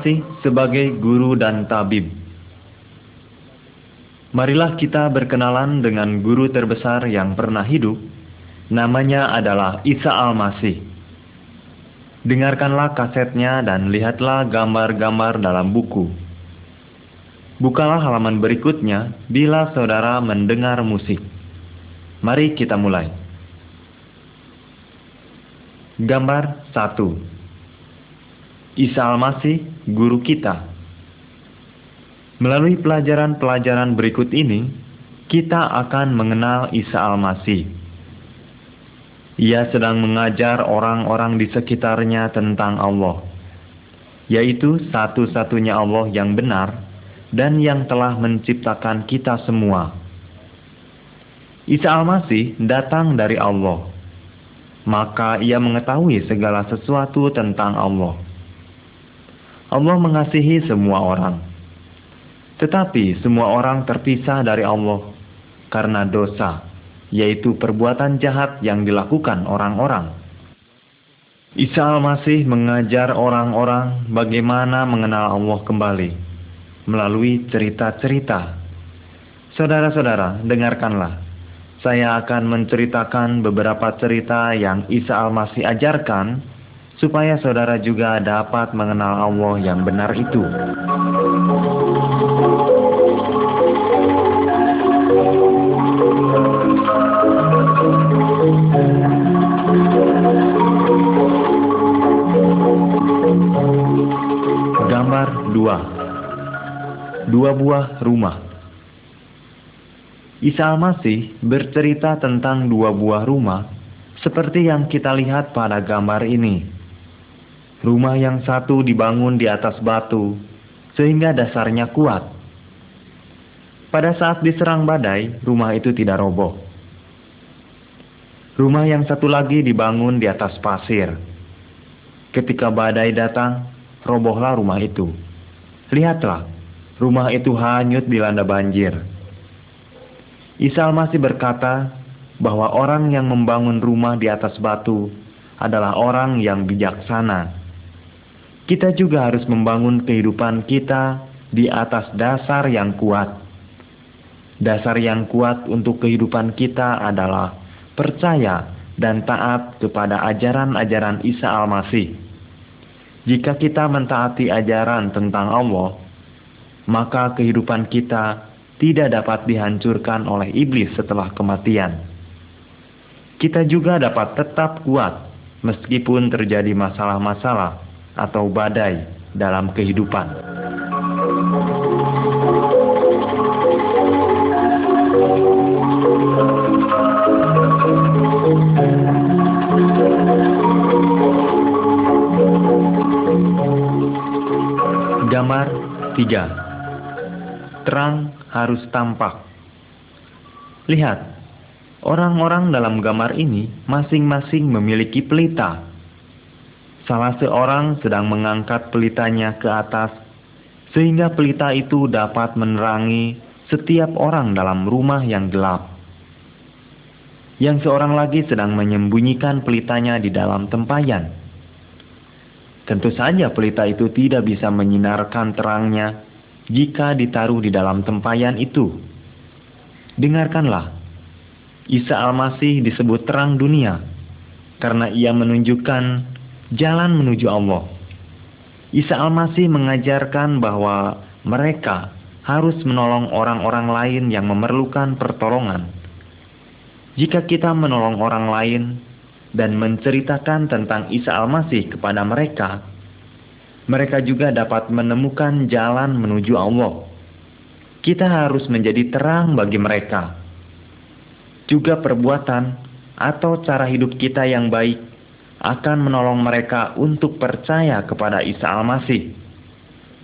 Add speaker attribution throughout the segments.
Speaker 1: Al-Masih sebagai guru dan tabib. Marilah kita berkenalan dengan guru terbesar yang pernah hidup. Namanya adalah Isa Al-Masih. Dengarkanlah kasetnya dan lihatlah gambar-gambar dalam buku. Bukalah halaman berikutnya bila saudara mendengar musik. Mari kita mulai. Gambar 1 Isa Al-Masih, guru kita. Melalui pelajaran-pelajaran berikut ini, kita akan mengenal Isa Al-Masih. Ia sedang mengajar orang-orang di sekitarnya tentang Allah, yaitu satu-satunya Allah yang benar dan yang telah menciptakan kita semua. Isa Al-Masih datang dari Allah, maka ia mengetahui segala sesuatu tentang Allah. Allah mengasihi semua orang tetapi semua orang terpisah dari Allah karena dosa, yaitu perbuatan jahat yang dilakukan orang-orang. Isa al-Masih mengajar orang-orang bagaimana mengenal Allah kembali melalui cerita-cerita. Saudara-saudara, dengarkanlah. Saya akan menceritakan beberapa cerita yang Isa al-Masih ajarkan supaya saudara juga dapat mengenal Allah yang benar itu. Gambar 2 Dua buah rumah Isa Al-Masih bercerita tentang dua buah rumah seperti yang kita lihat pada gambar ini. Rumah yang satu dibangun di atas batu, sehingga dasarnya kuat. Pada saat diserang badai, rumah itu tidak roboh. Rumah yang satu lagi dibangun di atas pasir. Ketika badai datang, robohlah rumah itu. Lihatlah, rumah itu hanyut dilanda banjir. Isal masih berkata bahwa orang yang membangun rumah di atas batu adalah orang yang bijaksana kita juga harus membangun kehidupan kita di atas dasar yang kuat. Dasar yang kuat untuk kehidupan kita adalah percaya dan taat kepada ajaran-ajaran Isa Al-Masih. Jika kita mentaati ajaran tentang Allah, maka kehidupan kita tidak dapat dihancurkan oleh iblis setelah kematian. Kita juga dapat tetap kuat meskipun terjadi masalah-masalah atau badai dalam kehidupan. Gambar 3 Terang harus tampak. Lihat, orang-orang dalam gambar ini masing-masing memiliki pelita Salah seorang sedang mengangkat pelitanya ke atas, sehingga pelita itu dapat menerangi setiap orang dalam rumah yang gelap. Yang seorang lagi sedang menyembunyikan pelitanya di dalam tempayan. Tentu saja pelita itu tidak bisa menyinarkan terangnya jika ditaruh di dalam tempayan itu. Dengarkanlah, Isa Al-Masih disebut terang dunia karena ia menunjukkan jalan menuju Allah. Isa Al-Masih mengajarkan bahwa mereka harus menolong orang-orang lain yang memerlukan pertolongan. Jika kita menolong orang lain dan menceritakan tentang Isa Al-Masih kepada mereka, mereka juga dapat menemukan jalan menuju Allah. Kita harus menjadi terang bagi mereka. Juga perbuatan atau cara hidup kita yang baik akan menolong mereka untuk percaya kepada Isa Al-Masih.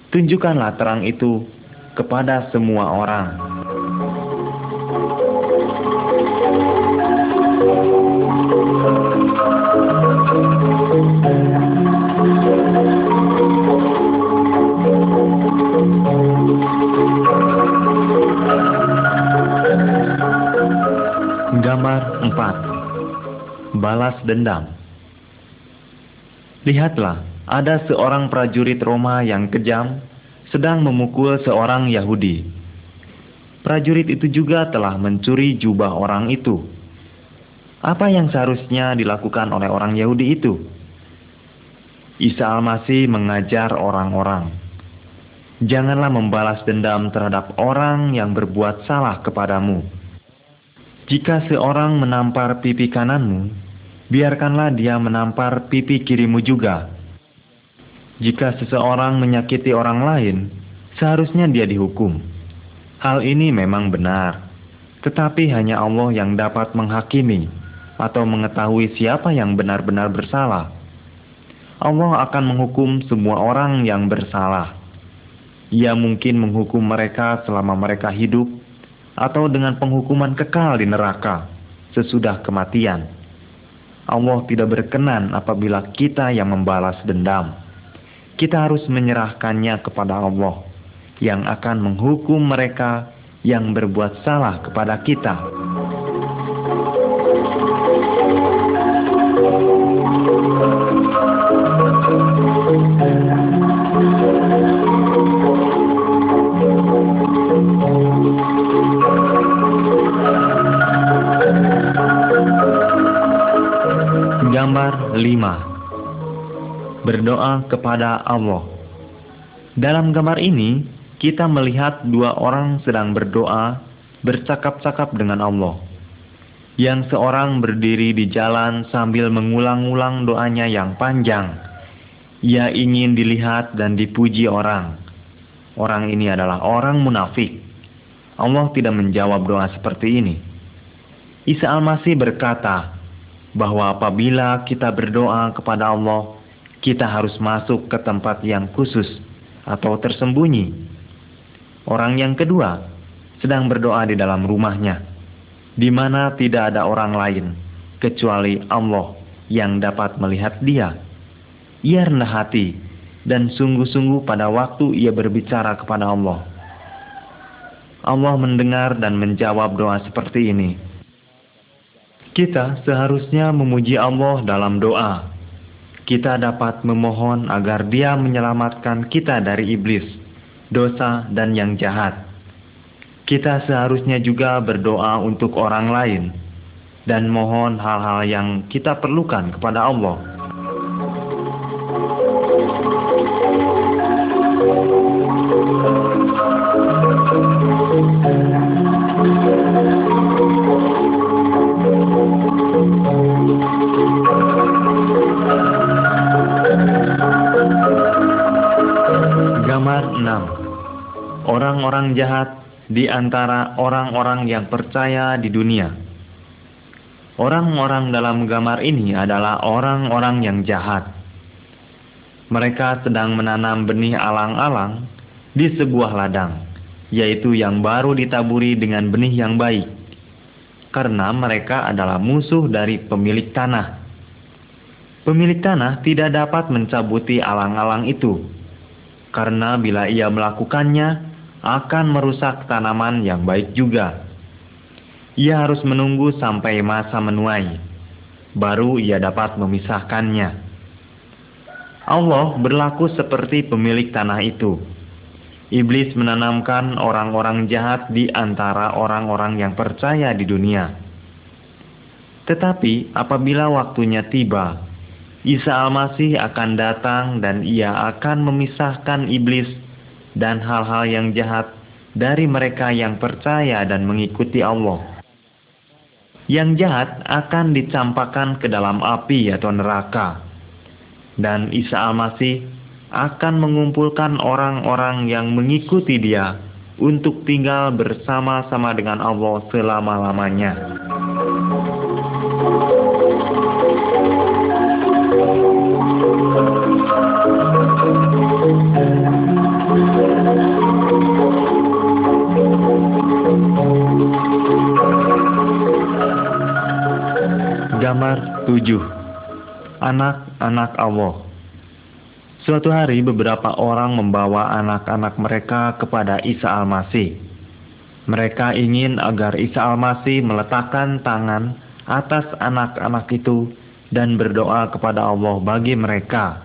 Speaker 1: Tunjukkanlah terang itu kepada semua orang. Gambar 4 Balas dendam Lihatlah, ada seorang prajurit Roma yang kejam sedang memukul seorang Yahudi. Prajurit itu juga telah mencuri jubah orang itu. Apa yang seharusnya dilakukan oleh orang Yahudi itu? Isa Al-Masih mengajar orang-orang. Janganlah membalas dendam terhadap orang yang berbuat salah kepadamu. Jika seorang menampar pipi kananmu, biarkanlah dia menampar pipi kirimu juga. Jika seseorang menyakiti orang lain, seharusnya dia dihukum. Hal ini memang benar, tetapi hanya Allah yang dapat menghakimi atau mengetahui siapa yang benar-benar bersalah. Allah akan menghukum semua orang yang bersalah. Ia mungkin menghukum mereka selama mereka hidup, atau dengan penghukuman kekal di neraka sesudah kematian. Allah tidak berkenan apabila kita yang membalas dendam kita harus menyerahkannya kepada Allah yang akan menghukum mereka yang berbuat salah kepada kita. Berdoa kepada Allah. Dalam gambar ini, kita melihat dua orang sedang berdoa, bercakap-cakap dengan Allah. Yang seorang berdiri di jalan sambil mengulang-ulang doanya yang panjang. Ia ingin dilihat dan dipuji orang. Orang ini adalah orang munafik. Allah tidak menjawab doa seperti ini. Isa Al-Masih berkata bahwa apabila kita berdoa kepada Allah, kita harus masuk ke tempat yang khusus atau tersembunyi. Orang yang kedua sedang berdoa di dalam rumahnya, di mana tidak ada orang lain kecuali Allah yang dapat melihat dia. Ia rendah hati dan sungguh-sungguh pada waktu ia berbicara kepada Allah. Allah mendengar dan menjawab doa seperti ini. Kita seharusnya memuji Allah dalam doa kita dapat memohon agar Dia menyelamatkan kita dari iblis, dosa, dan yang jahat. Kita seharusnya juga berdoa untuk orang lain dan mohon hal-hal yang kita perlukan kepada Allah. Orang-orang jahat di antara orang-orang yang percaya di dunia. Orang-orang dalam gambar ini adalah orang-orang yang jahat. Mereka sedang menanam benih alang-alang di sebuah ladang, yaitu yang baru ditaburi dengan benih yang baik, karena mereka adalah musuh dari pemilik tanah. Pemilik tanah tidak dapat mencabuti alang-alang itu, karena bila ia melakukannya, akan merusak tanaman yang baik juga. Ia harus menunggu sampai masa menuai, baru ia dapat memisahkannya. Allah berlaku seperti pemilik tanah itu. Iblis menanamkan orang-orang jahat di antara orang-orang yang percaya di dunia. Tetapi apabila waktunya tiba, Isa Al-Masih akan datang dan ia akan memisahkan iblis dan hal-hal yang jahat dari mereka yang percaya dan mengikuti Allah. Yang jahat akan dicampakkan ke dalam api atau neraka. Dan Isa Al-Masih akan mengumpulkan orang-orang yang mengikuti dia untuk tinggal bersama-sama dengan Allah selama-lamanya. 7 Anak-anak Allah Suatu hari beberapa orang membawa anak-anak mereka kepada Isa Al-Masih. Mereka ingin agar Isa Al-Masih meletakkan tangan atas anak-anak itu dan berdoa kepada Allah bagi mereka.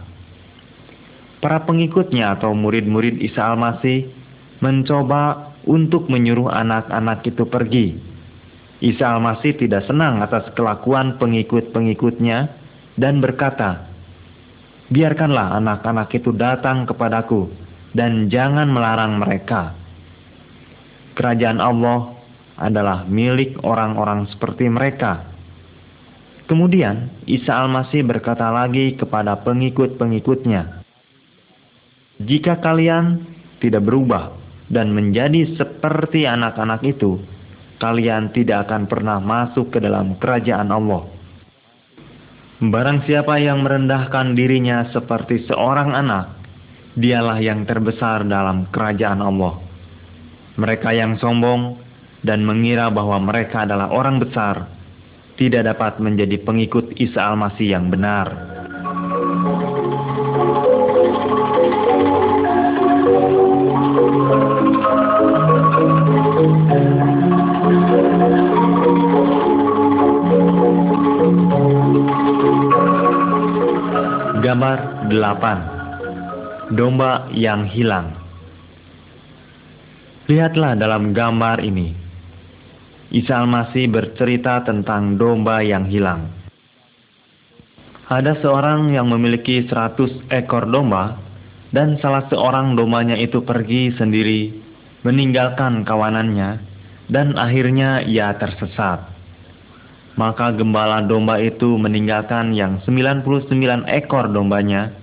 Speaker 1: para pengikutnya atau murid-murid Isa Al-Masih mencoba untuk menyuruh anak-anak itu pergi. Isa Al-Masih tidak senang atas kelakuan pengikut-pengikutnya dan berkata, Biarkanlah anak-anak itu datang kepadaku dan jangan melarang mereka. Kerajaan Allah adalah milik orang-orang seperti mereka. Kemudian Isa Al-Masih berkata lagi kepada pengikut-pengikutnya, "Jika kalian tidak berubah dan menjadi seperti anak-anak itu, kalian tidak akan pernah masuk ke dalam kerajaan Allah." Barang siapa yang merendahkan dirinya seperti seorang anak, dialah yang terbesar dalam kerajaan Allah. Mereka yang sombong dan mengira bahwa mereka adalah orang besar, tidak dapat menjadi pengikut Isa Al-Masih yang benar. 8 Domba yang hilang Lihatlah dalam gambar ini Isa Al-Masih bercerita tentang domba yang hilang. Ada seorang yang memiliki seratus ekor domba, dan salah seorang dombanya itu pergi sendiri, meninggalkan kawanannya, dan akhirnya ia tersesat. Maka gembala domba itu meninggalkan yang 99 ekor dombanya,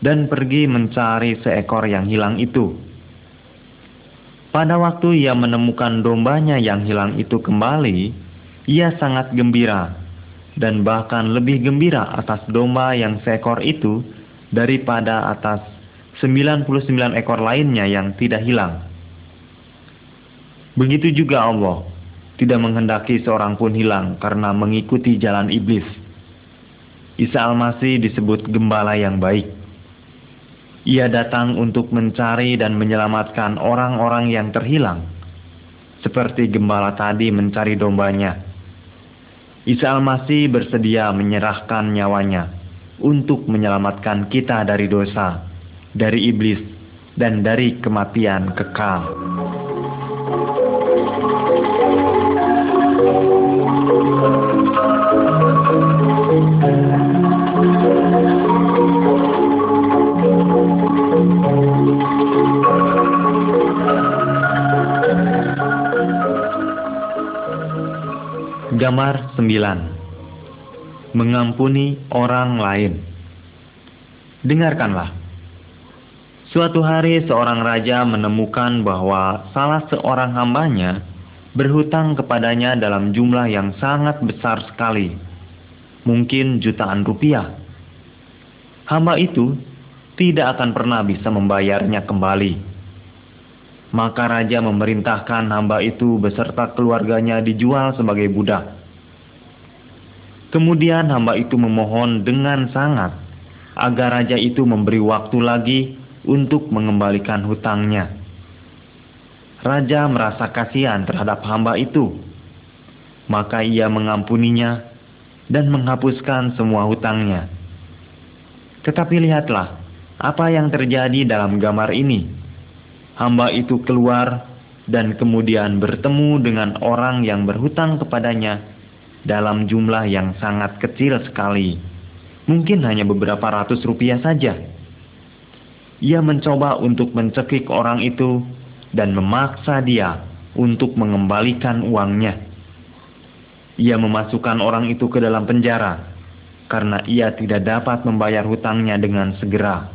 Speaker 1: dan pergi mencari seekor yang hilang itu. Pada waktu ia menemukan dombanya yang hilang itu kembali, ia sangat gembira dan bahkan lebih gembira atas domba yang seekor itu daripada atas 99 ekor lainnya yang tidak hilang. Begitu juga Allah tidak menghendaki seorang pun hilang karena mengikuti jalan iblis. Isa Al-Masih disebut gembala yang baik. Ia datang untuk mencari dan menyelamatkan orang-orang yang terhilang, seperti gembala tadi mencari dombanya. Isa Al-Masih bersedia menyerahkan nyawanya untuk menyelamatkan kita dari dosa, dari iblis, dan dari kematian kekal. Gambar 9 Mengampuni orang lain. Dengarkanlah. Suatu hari seorang raja menemukan bahwa salah seorang hambanya berhutang kepadanya dalam jumlah yang sangat besar sekali, mungkin jutaan rupiah. Hamba itu tidak akan pernah bisa membayarnya kembali. Maka raja memerintahkan hamba itu beserta keluarganya dijual sebagai budak. Kemudian hamba itu memohon dengan sangat agar raja itu memberi waktu lagi untuk mengembalikan hutangnya. Raja merasa kasihan terhadap hamba itu, maka ia mengampuninya dan menghapuskan semua hutangnya. Tetapi lihatlah apa yang terjadi dalam gambar ini hamba itu keluar dan kemudian bertemu dengan orang yang berhutang kepadanya dalam jumlah yang sangat kecil sekali, mungkin hanya beberapa ratus rupiah saja. Ia mencoba untuk mencekik orang itu dan memaksa dia untuk mengembalikan uangnya. Ia memasukkan orang itu ke dalam penjara karena ia tidak dapat membayar hutangnya dengan segera.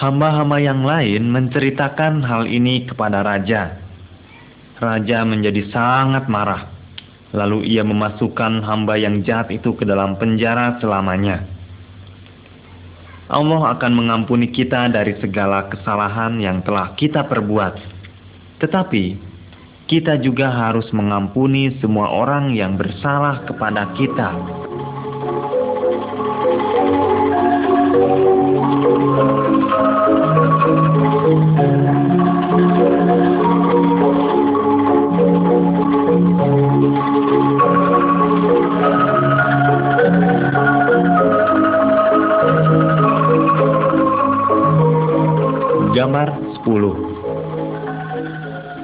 Speaker 1: Hamba-hamba yang lain menceritakan hal ini kepada raja. Raja menjadi sangat marah. Lalu ia memasukkan hamba yang jahat itu ke dalam penjara selamanya. Allah akan mengampuni kita dari segala kesalahan yang telah kita perbuat. Tetapi, kita juga harus mengampuni semua orang yang bersalah kepada kita.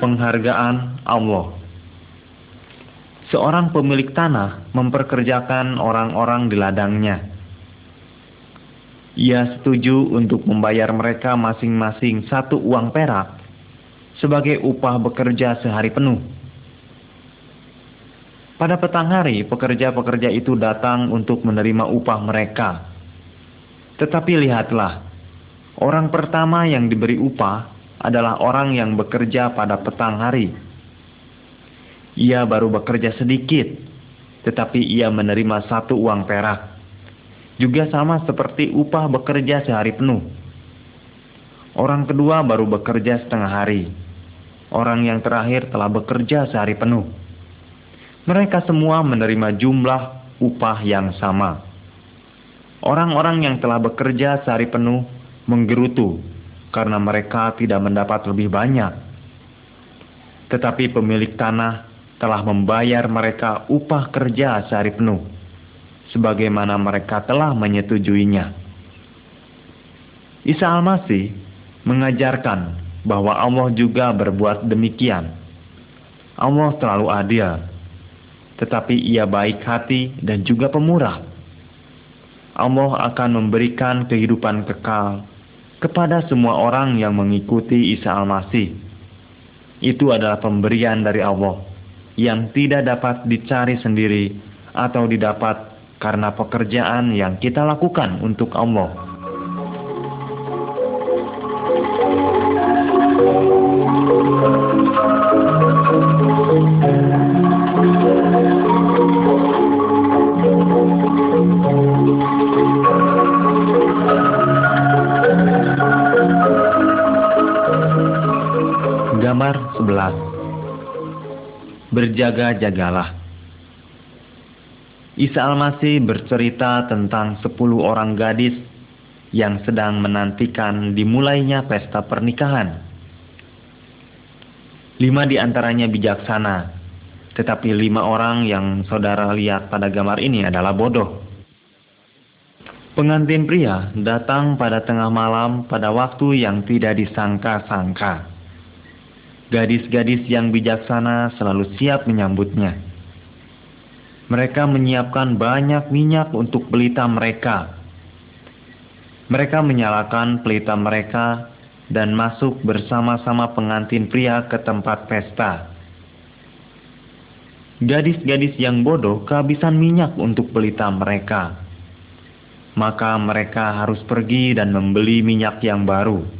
Speaker 1: Penghargaan Allah Seorang pemilik tanah memperkerjakan orang-orang di ladangnya. Ia setuju untuk membayar mereka masing-masing satu uang perak sebagai upah bekerja sehari penuh. Pada petang hari, pekerja-pekerja itu datang untuk menerima upah mereka. Tetapi lihatlah, orang pertama yang diberi upah adalah orang yang bekerja pada petang hari. Ia baru bekerja sedikit, tetapi ia menerima satu uang perak. Juga sama seperti upah bekerja sehari penuh. Orang kedua baru bekerja setengah hari. Orang yang terakhir telah bekerja sehari penuh mereka semua menerima jumlah upah yang sama. Orang-orang yang telah bekerja sehari penuh menggerutu karena mereka tidak mendapat lebih banyak. Tetapi pemilik tanah telah membayar mereka upah kerja sehari penuh, sebagaimana mereka telah menyetujuinya. Isa Al-Masih mengajarkan bahwa Allah juga berbuat demikian. Allah terlalu adil tetapi ia baik hati dan juga pemurah. Allah akan memberikan kehidupan kekal kepada semua orang yang mengikuti Isa Al-Masih. Itu adalah pemberian dari Allah yang tidak dapat dicari sendiri atau didapat karena pekerjaan yang kita lakukan untuk Allah. Berjaga-jagalah Isa Al-Masih bercerita tentang sepuluh orang gadis yang sedang menantikan dimulainya pesta pernikahan. Lima di antaranya bijaksana, tetapi lima orang yang saudara lihat pada gambar ini adalah bodoh. Pengantin pria datang pada tengah malam pada waktu yang tidak disangka-sangka. Gadis-gadis yang bijaksana selalu siap menyambutnya. Mereka menyiapkan banyak minyak untuk pelita mereka. Mereka menyalakan pelita mereka dan masuk bersama-sama pengantin pria ke tempat pesta. Gadis-gadis yang bodoh kehabisan minyak untuk pelita mereka. Maka mereka harus pergi dan membeli minyak yang baru.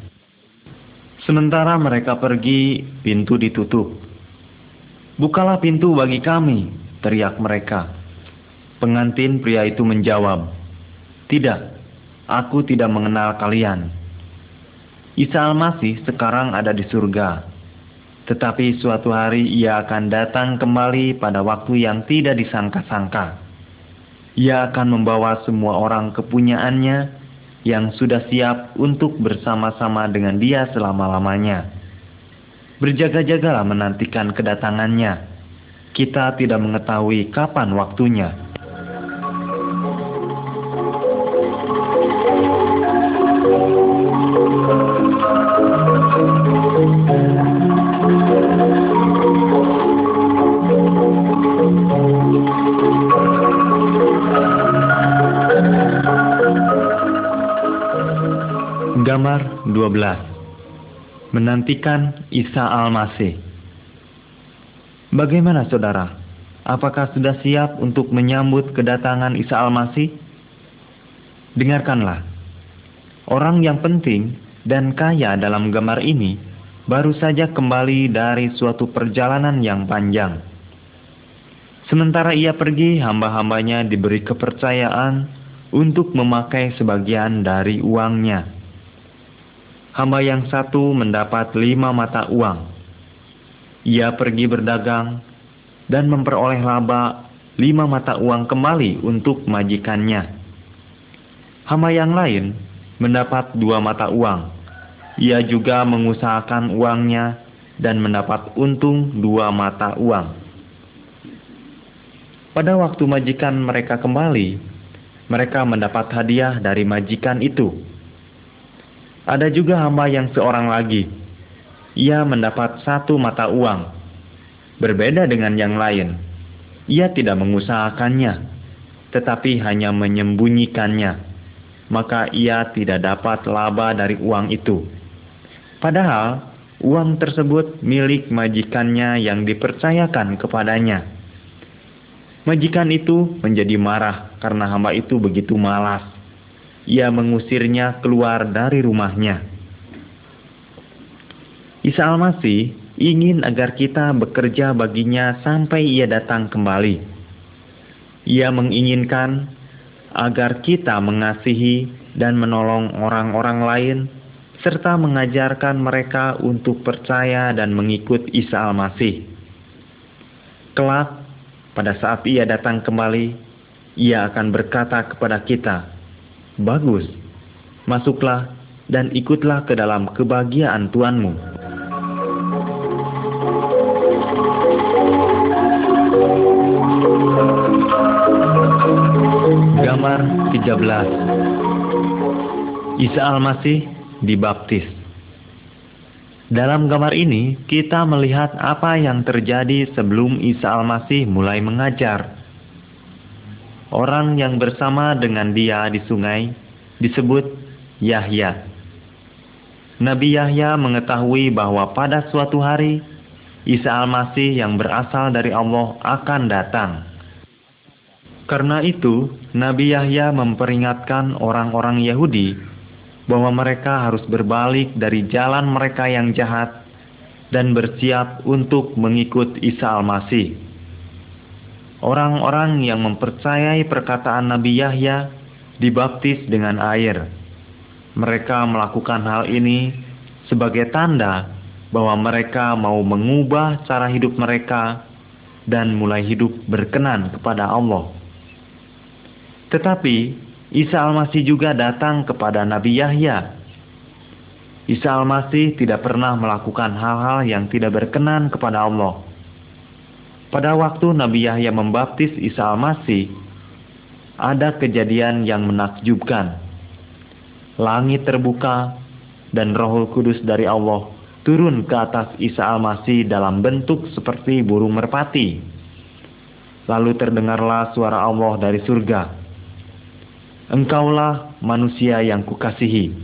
Speaker 1: Sementara mereka pergi, pintu ditutup. Bukalah pintu bagi kami, teriak mereka. Pengantin pria itu menjawab, Tidak, aku tidak mengenal kalian. Isa Al-Masih sekarang ada di surga. Tetapi suatu hari ia akan datang kembali pada waktu yang tidak disangka-sangka. Ia akan membawa semua orang kepunyaannya yang sudah siap untuk bersama-sama dengan dia selama-lamanya. Berjaga-jagalah menantikan kedatangannya. Kita tidak mengetahui kapan waktunya. Gambar 12 Menantikan Isa Al-Masih Bagaimana saudara? Apakah sudah siap untuk menyambut kedatangan Isa Al-Masih? Dengarkanlah. Orang yang penting dan kaya dalam gambar ini baru saja kembali dari suatu perjalanan yang panjang. Sementara ia pergi, hamba-hambanya diberi kepercayaan untuk memakai sebagian dari uangnya hamba yang satu mendapat lima mata uang. Ia pergi berdagang dan memperoleh laba lima mata uang kembali untuk majikannya. Hamba yang lain mendapat dua mata uang. Ia juga mengusahakan uangnya dan mendapat untung dua mata uang. Pada waktu majikan mereka kembali, mereka mendapat hadiah dari majikan itu ada juga hamba yang seorang lagi. ia mendapat satu mata uang. Berbeda dengan yang lain, ia tidak mengusahakannya, tetapi hanya menyembunyikannya. Maka ia tidak dapat laba dari uang itu. Padahal uang tersebut milik majikannya yang dipercayakan kepadanya. Majikan itu menjadi marah karena hamba itu begitu malas. Ia mengusirnya keluar dari rumahnya. Isa Al-Masih ingin agar kita bekerja baginya sampai ia datang kembali. Ia menginginkan agar kita mengasihi dan menolong orang-orang lain serta mengajarkan mereka untuk percaya dan mengikut Isa Al-Masih. Kelak, pada saat ia datang kembali, ia akan berkata kepada kita, Bagus, masuklah dan ikutlah ke dalam kebahagiaan Tuanmu. Gambar 13 Isa Al-Masih dibaptis Dalam gambar ini kita melihat apa yang terjadi sebelum Isa Al-Masih mulai mengajar. Orang yang bersama dengan dia di sungai disebut Yahya. Nabi Yahya mengetahui bahwa pada suatu hari Isa Al-Masih yang berasal dari Allah akan datang karena itu, Nabi Yahya memperingatkan orang-orang Yahudi bahwa mereka harus berbalik dari jalan mereka yang jahat dan bersiap untuk mengikut Isa Al-Masih. Orang-orang yang mempercayai perkataan Nabi Yahya dibaptis dengan air. Mereka melakukan hal ini sebagai tanda bahwa mereka mau mengubah cara hidup mereka dan mulai hidup berkenan kepada Allah. Tetapi Isa Al-Masih juga datang kepada Nabi Yahya. Isa Al-Masih tidak pernah melakukan hal-hal yang tidak berkenan kepada Allah. Pada waktu Nabi Yahya membaptis Isa Al-Masih, ada kejadian yang menakjubkan. Langit terbuka dan Rohul Kudus dari Allah turun ke atas Isa Al-Masih dalam bentuk seperti burung merpati. Lalu terdengarlah suara Allah dari surga. Engkaulah manusia yang kukasihi.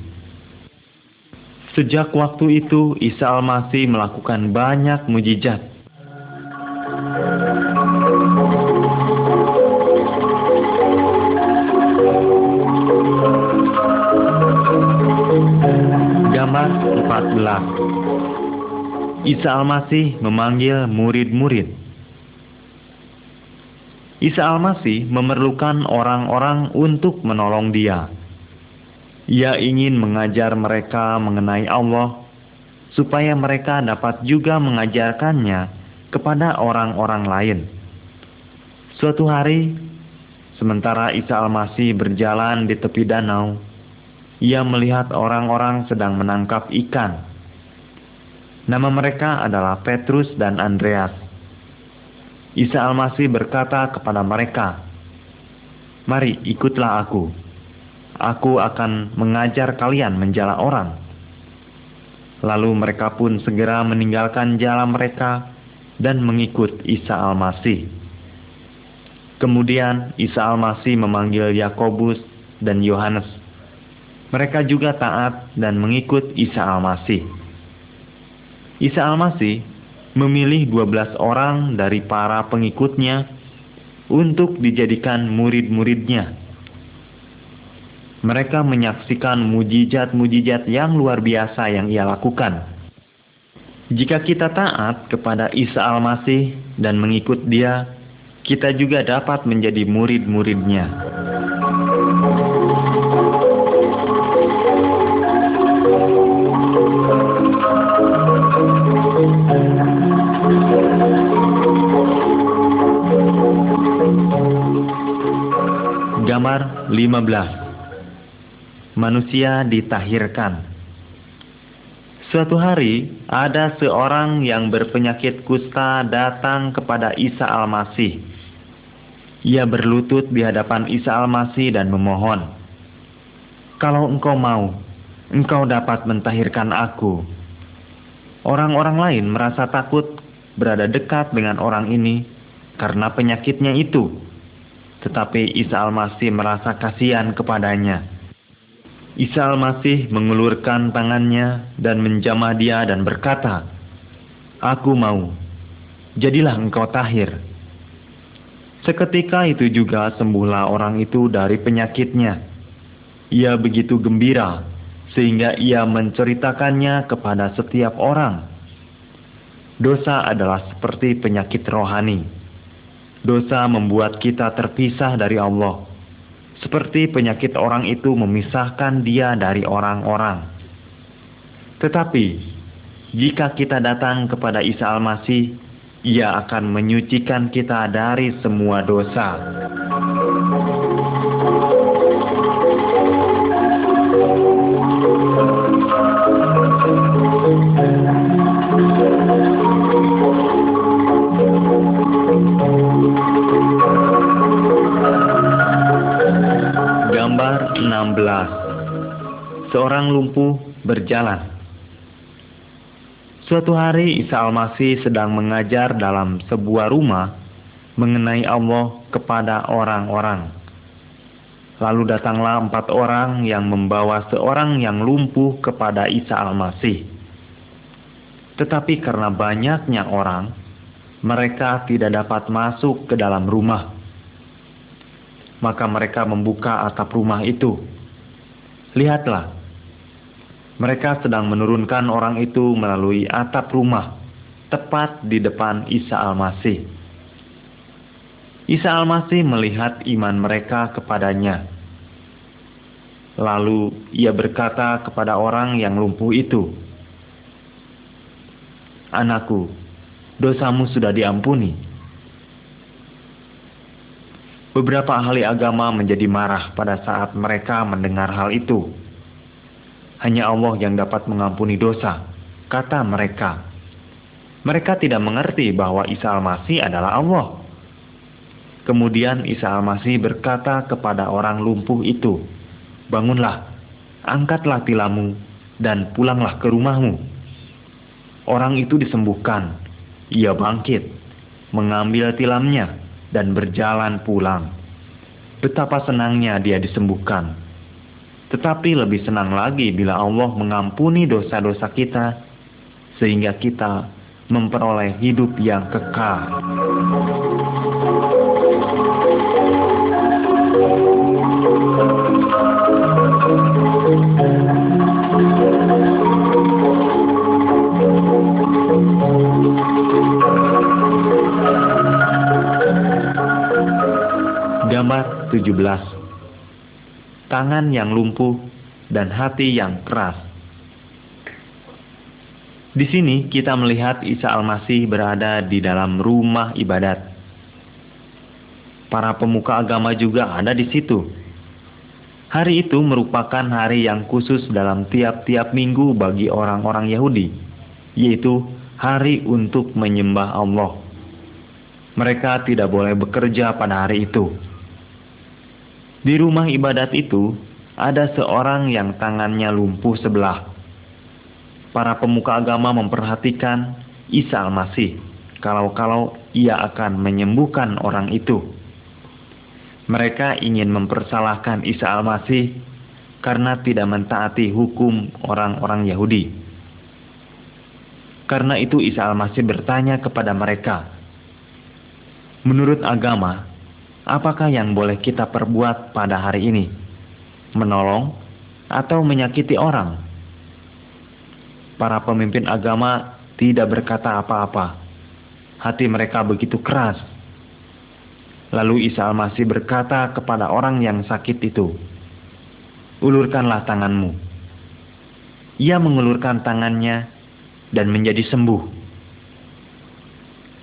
Speaker 1: Sejak waktu itu Isa Al-Masih melakukan banyak mujizat. Gambar 14 Isa Al-Masih memanggil murid-murid. Isa Al-Masih memerlukan orang-orang untuk menolong dia. Ia ingin mengajar mereka mengenai Allah, supaya mereka dapat juga mengajarkannya kepada orang-orang lain. Suatu hari, sementara Isa Al-Masih berjalan di tepi danau, ia melihat orang-orang sedang menangkap ikan. Nama mereka adalah Petrus dan Andreas. Isa Al-Masih berkata kepada mereka, Mari ikutlah aku. Aku akan mengajar kalian menjala orang. Lalu mereka pun segera meninggalkan jalan mereka dan mengikut Isa Al-Masih. Kemudian Isa Al-Masih memanggil Yakobus dan Yohanes. Mereka juga taat dan mengikut Isa Al-Masih. Isa Al-Masih memilih 12 orang dari para pengikutnya untuk dijadikan murid-muridnya. Mereka menyaksikan mujizat-mujizat yang luar biasa yang ia lakukan. Jika kita taat kepada Isa Al-Masih dan mengikut dia, kita juga dapat menjadi murid-muridnya. Gambar 15 Manusia ditahirkan Suatu hari, ada seorang yang berpenyakit kusta datang kepada Isa Al-Masih. Ia berlutut di hadapan Isa Al-Masih dan memohon, "Kalau engkau mau, engkau dapat mentahirkan aku." Orang-orang lain merasa takut berada dekat dengan orang ini karena penyakitnya itu. Tetapi Isa Al-Masih merasa kasihan kepadanya. Isa Al-Masih mengulurkan tangannya dan menjamah dia dan berkata, Aku mau, jadilah engkau tahir. Seketika itu juga sembuhlah orang itu dari penyakitnya. Ia begitu gembira sehingga ia menceritakannya kepada setiap orang. Dosa adalah seperti penyakit rohani. Dosa membuat kita terpisah dari Allah, seperti penyakit orang itu memisahkan dia dari orang-orang. Tetapi, jika kita datang kepada Isa Al-Masih, ia akan menyucikan kita dari semua dosa. 16 Seorang lumpuh berjalan Suatu hari Isa Al-Masih sedang mengajar dalam sebuah rumah mengenai Allah kepada orang-orang. Lalu datanglah empat orang yang membawa seorang yang lumpuh kepada Isa Al-Masih. Tetapi karena banyaknya orang, mereka tidak dapat masuk ke dalam rumah. Maka mereka membuka atap rumah itu. Lihatlah, mereka sedang menurunkan orang itu melalui atap rumah, tepat di depan Isa Al-Masih. Isa Al-Masih melihat iman mereka kepadanya. Lalu ia berkata kepada orang yang lumpuh itu, Anakku, dosamu sudah diampuni. Beberapa ahli agama menjadi marah pada saat mereka mendengar hal itu. Hanya Allah yang dapat mengampuni dosa, kata mereka. Mereka tidak mengerti bahwa Isa Al-Masih adalah Allah. Kemudian Isa Al-Masih berkata kepada orang lumpuh itu, Bangunlah, angkatlah tilammu, dan pulanglah ke rumahmu. Orang itu disembuhkan. Ia bangkit, mengambil tilamnya, dan berjalan pulang. Betapa senangnya dia disembuhkan. Tetapi lebih senang lagi bila Allah mengampuni dosa-dosa kita sehingga kita memperoleh hidup yang kekal. Gambar 17 tangan yang lumpuh, dan hati yang keras. Di sini kita melihat Isa Al-Masih berada di dalam rumah ibadat. Para pemuka agama juga ada di situ. Hari itu merupakan hari yang khusus dalam tiap-tiap minggu bagi orang-orang Yahudi, yaitu hari untuk menyembah Allah. Mereka tidak boleh bekerja pada hari itu. Di rumah ibadat itu ada seorang yang tangannya lumpuh sebelah. Para pemuka agama memperhatikan Isa Al-Masih kalau-kalau ia akan menyembuhkan orang itu. Mereka ingin mempersalahkan Isa Al-Masih karena tidak mentaati hukum orang-orang Yahudi. Karena itu Isa Al-Masih bertanya kepada mereka, Menurut agama, apakah yang boleh kita perbuat pada hari ini? Menolong atau menyakiti orang? Para pemimpin agama tidak berkata apa-apa. Hati mereka begitu keras. Lalu Isa Al-Masih berkata kepada orang yang sakit itu, Ulurkanlah tanganmu. Ia mengulurkan tangannya dan menjadi sembuh.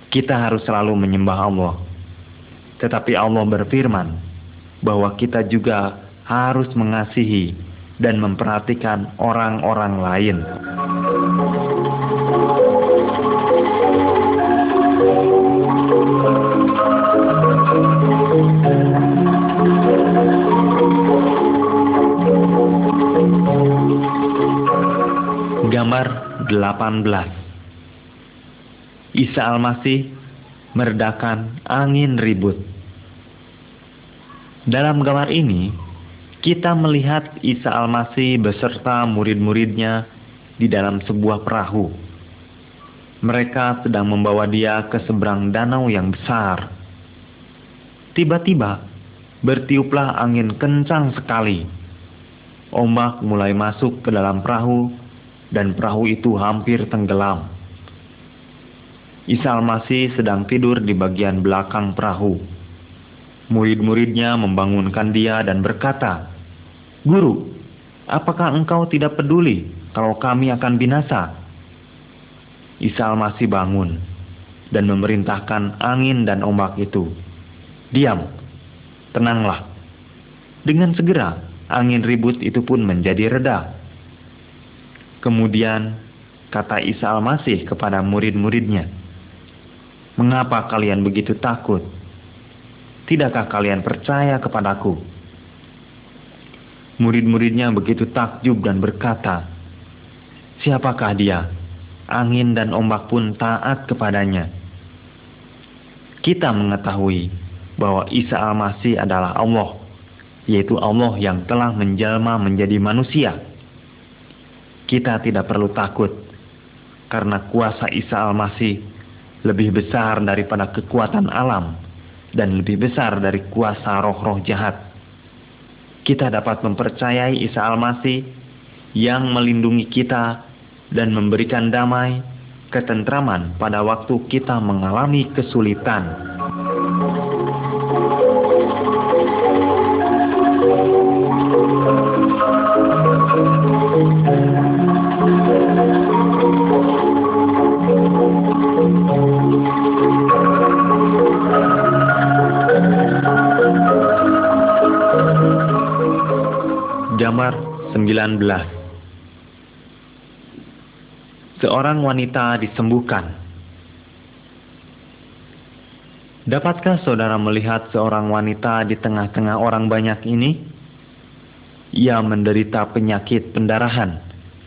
Speaker 1: Kita harus selalu menyembah Allah tetapi Allah berfirman bahwa kita juga harus mengasihi dan memperhatikan orang-orang lain. Gambar 18 Isa Al-Masih meredakan angin ribut. Dalam gambar ini, kita melihat Isa Al-Masih beserta murid-muridnya di dalam sebuah perahu. Mereka sedang membawa dia ke seberang danau yang besar. Tiba-tiba, bertiuplah angin kencang sekali. Ombak mulai masuk ke dalam perahu, dan perahu itu hampir tenggelam. Isa Al-Masih sedang tidur di bagian belakang perahu. Murid-muridnya membangunkan dia dan berkata, Guru, apakah engkau tidak peduli kalau kami akan binasa? Isa Al-Masih bangun dan memerintahkan angin dan ombak itu. Diam, tenanglah. Dengan segera, angin ribut itu pun menjadi reda. Kemudian, kata Isa Al-Masih kepada murid-muridnya, Mengapa kalian begitu takut? Tidakkah kalian percaya kepadaku? Murid-muridnya begitu takjub dan berkata, Siapakah dia? Angin dan ombak pun taat kepadanya. Kita mengetahui bahwa Isa Al-Masih adalah Allah, yaitu Allah yang telah menjelma menjadi manusia. Kita tidak perlu takut, karena kuasa Isa Al-Masih lebih besar daripada kekuatan alam dan lebih besar dari kuasa roh-roh jahat. Kita dapat mempercayai Isa Al-Masih yang melindungi kita dan memberikan damai, ketentraman pada waktu kita mengalami kesulitan. 19 Seorang wanita disembuhkan Dapatkah saudara melihat seorang wanita di tengah-tengah orang banyak ini? Ia menderita penyakit pendarahan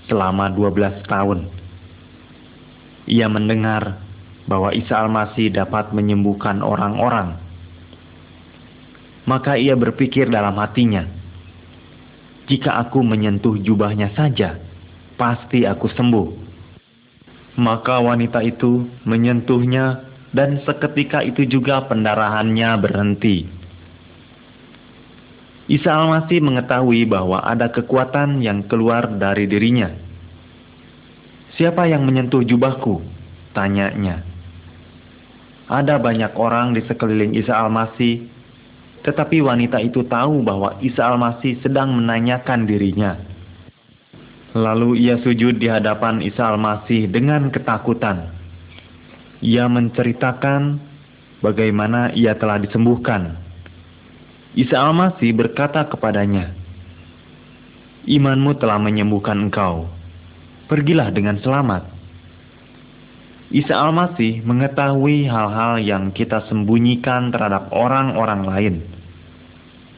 Speaker 1: selama 12 tahun. Ia mendengar bahwa Isa Al-Masih dapat menyembuhkan orang-orang. Maka ia berpikir dalam hatinya, jika aku menyentuh jubahnya saja, pasti aku sembuh. Maka wanita itu menyentuhnya dan seketika itu juga pendarahannya berhenti. Isa Al-Masih mengetahui bahwa ada kekuatan yang keluar dari dirinya. Siapa yang menyentuh jubahku? Tanyanya. Ada banyak orang di sekeliling Isa Al-Masih tetapi wanita itu tahu bahwa Isa Al-Masih sedang menanyakan dirinya. Lalu ia sujud di hadapan Isa Al-Masih dengan ketakutan. Ia menceritakan bagaimana ia telah disembuhkan. Isa Al-Masih berkata kepadanya, Imanmu telah menyembuhkan engkau. Pergilah dengan selamat. Isa Al-Masih mengetahui hal-hal yang kita sembunyikan terhadap orang-orang lain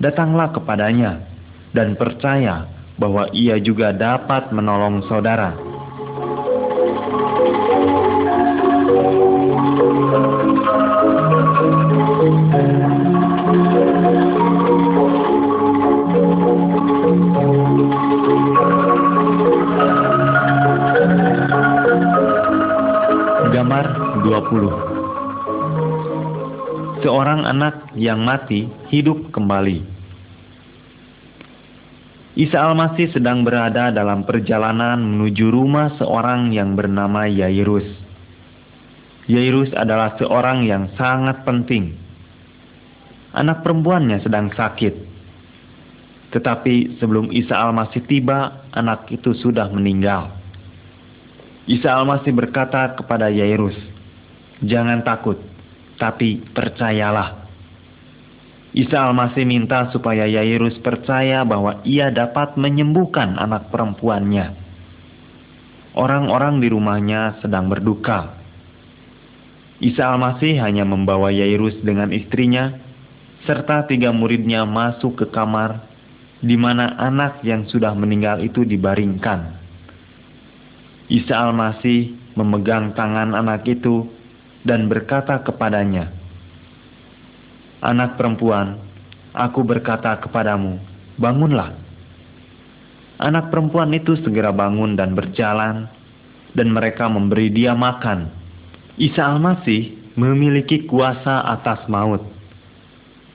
Speaker 1: datanglah kepadanya dan percaya bahwa ia juga dapat menolong saudara. Gambar 20 seorang anak yang mati hidup kembali. Isa Al-Masih sedang berada dalam perjalanan menuju rumah seorang yang bernama Yairus. Yairus adalah seorang yang sangat penting. Anak perempuannya sedang sakit. Tetapi sebelum Isa Al-Masih tiba, anak itu sudah meninggal. Isa Al-Masih berkata kepada Yairus, "Jangan takut tapi percayalah. Isa Al-Masih minta supaya Yairus percaya bahwa ia dapat menyembuhkan anak perempuannya. Orang-orang di rumahnya sedang berduka. Isa Al-Masih hanya membawa Yairus dengan istrinya serta tiga muridnya masuk ke kamar di mana anak yang sudah meninggal itu dibaringkan. Isa Al-Masih memegang tangan anak itu dan berkata kepadanya, Anak perempuan, aku berkata kepadamu, bangunlah. Anak perempuan itu segera bangun dan berjalan, dan mereka memberi dia makan. Isa al-Masih memiliki kuasa atas maut.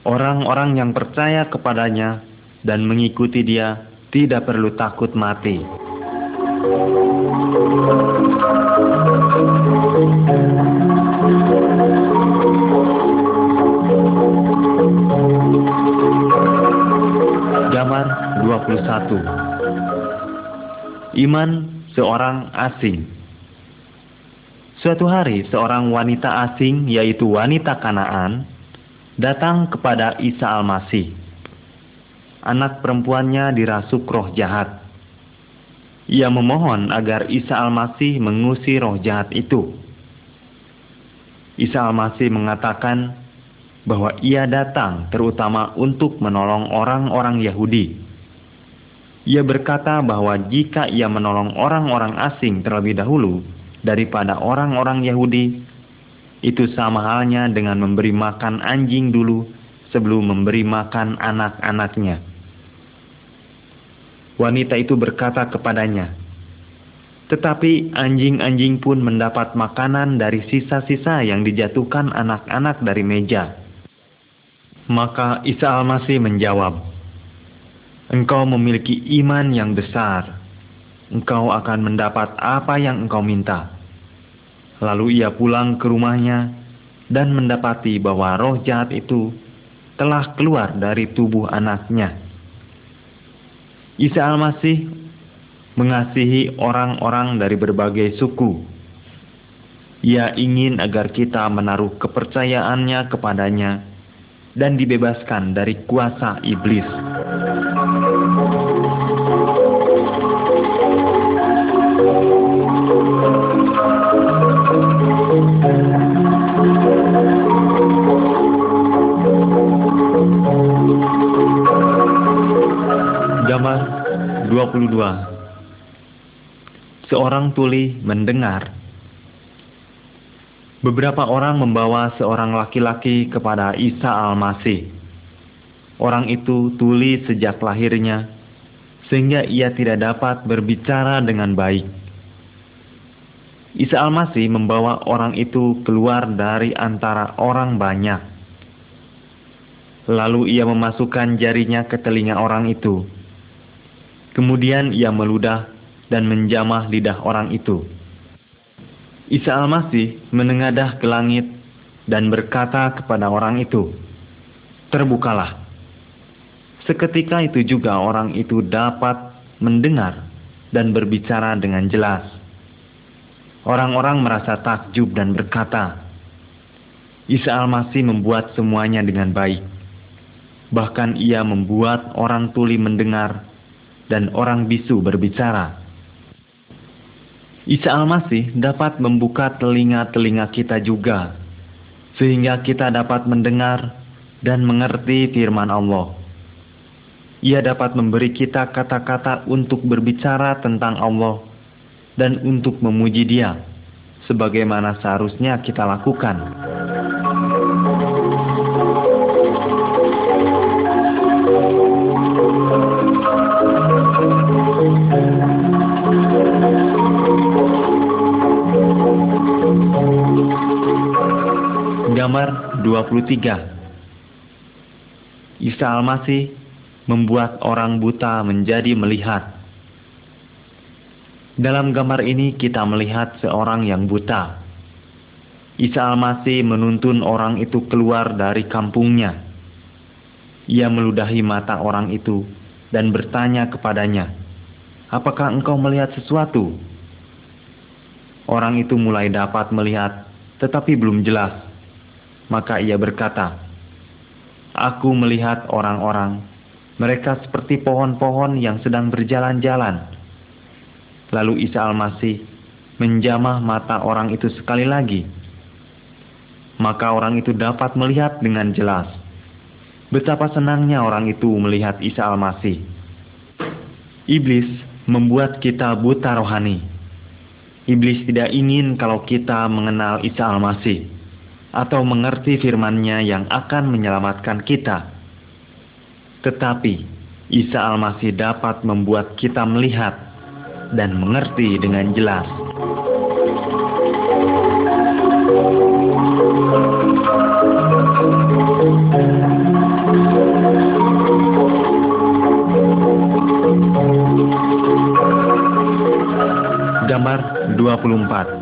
Speaker 1: Orang-orang yang percaya kepadanya dan mengikuti dia tidak perlu takut mati. 21 Iman seorang asing Suatu hari seorang wanita asing yaitu wanita Kanaan datang kepada Isa Al-Masih. Anak perempuannya dirasuk roh jahat. Ia memohon agar Isa Al-Masih mengusir roh jahat itu. Isa Al-Masih mengatakan, bahwa ia datang terutama untuk menolong orang-orang Yahudi. Ia berkata bahwa jika ia menolong orang-orang asing terlebih dahulu daripada orang-orang Yahudi, itu sama halnya dengan memberi makan anjing dulu sebelum memberi makan anak-anaknya. Wanita itu berkata kepadanya, "Tetapi anjing-anjing pun mendapat makanan dari sisa-sisa yang dijatuhkan anak-anak dari meja." Maka Isa Al-Masih menjawab, Engkau memiliki iman yang besar. Engkau akan mendapat apa yang engkau minta. Lalu ia pulang ke rumahnya dan mendapati bahwa roh jahat itu telah keluar dari tubuh anaknya. Isa Al-Masih mengasihi orang-orang dari berbagai suku. Ia ingin agar kita menaruh kepercayaannya kepadanya dan dibebaskan dari kuasa iblis. 22 Seorang tuli mendengar Beberapa orang membawa seorang laki-laki kepada Isa Al-Masih. Orang itu tuli sejak lahirnya, sehingga ia tidak dapat berbicara dengan baik. Isa Al-Masih membawa orang itu keluar dari antara orang banyak. Lalu ia memasukkan jarinya ke telinga orang itu. Kemudian ia meludah dan menjamah lidah orang itu. Isa Al-Masih menengadah ke langit dan berkata kepada orang itu, Terbukalah. Seketika itu juga orang itu dapat mendengar dan berbicara dengan jelas. Orang-orang merasa takjub dan berkata, Isa Al-Masih membuat semuanya dengan baik. Bahkan ia membuat orang tuli mendengar dan orang bisu berbicara. Isa Al-Masih dapat membuka telinga-telinga kita juga, sehingga kita dapat mendengar dan mengerti firman Allah. Ia dapat memberi kita kata-kata untuk berbicara tentang Allah dan untuk memuji Dia, sebagaimana seharusnya kita lakukan. 23 Isa Al-Masih membuat orang buta menjadi melihat. Dalam gambar ini kita melihat seorang yang buta. Isa Al-Masih menuntun orang itu keluar dari kampungnya. Ia meludahi mata orang itu dan bertanya kepadanya, "Apakah engkau melihat sesuatu?" Orang itu mulai dapat melihat, tetapi belum jelas maka ia berkata, Aku melihat orang-orang, mereka seperti pohon-pohon yang sedang berjalan-jalan. Lalu Isa Al-Masih menjamah mata orang itu sekali lagi. Maka orang itu dapat melihat dengan jelas. Betapa senangnya orang itu melihat Isa Al-Masih. Iblis membuat kita buta rohani. Iblis tidak ingin kalau kita mengenal Isa Al-Masih atau mengerti firman-Nya yang akan menyelamatkan kita. Tetapi Isa Al-Masih dapat membuat kita melihat dan mengerti dengan jelas. Gambar 24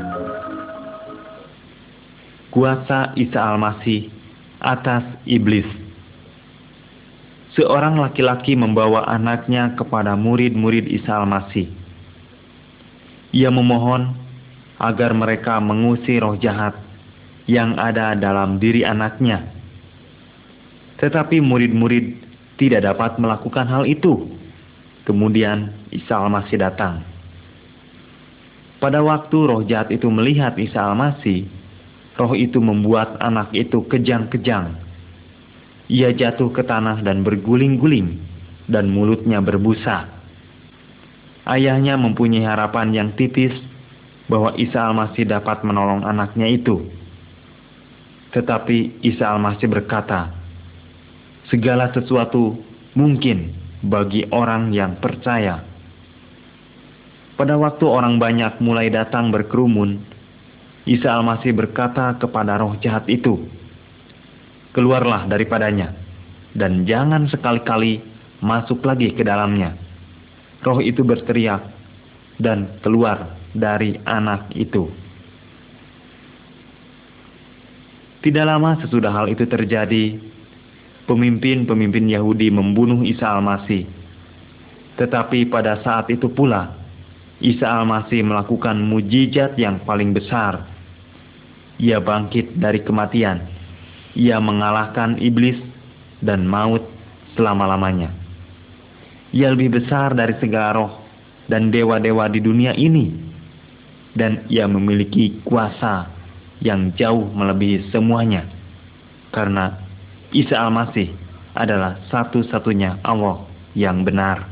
Speaker 1: Kuasa Isa Al-Masih atas iblis Seorang laki-laki membawa anaknya kepada murid-murid Isa Al-Masih. Ia memohon agar mereka mengusir roh jahat yang ada dalam diri anaknya. Tetapi murid-murid tidak dapat melakukan hal itu. Kemudian Isa Al-Masih datang. Pada waktu roh jahat itu melihat Isa Al-Masih, roh itu membuat anak itu kejang-kejang. Ia jatuh ke tanah dan berguling-guling, dan mulutnya berbusa. Ayahnya mempunyai harapan yang tipis bahwa Isa Al-Masih dapat menolong anaknya itu. Tetapi Isa Al-Masih berkata, "Segala sesuatu mungkin bagi orang yang percaya." Pada waktu orang banyak mulai datang berkerumun, Isa Al-Masih berkata kepada roh jahat itu, Keluarlah daripadanya, dan jangan sekali-kali masuk lagi ke dalamnya. Roh itu berteriak, dan keluar dari anak itu. Tidak lama sesudah hal itu terjadi, pemimpin-pemimpin Yahudi membunuh Isa Al-Masih. Tetapi pada saat itu pula, Isa Al-Masih melakukan mujizat yang paling besar. Ia bangkit dari kematian. Ia mengalahkan iblis dan maut selama-lamanya. Ia lebih besar dari segala roh dan dewa-dewa di dunia ini. Dan ia memiliki kuasa yang jauh melebihi semuanya. Karena Isa Al-Masih adalah satu-satunya Allah yang benar.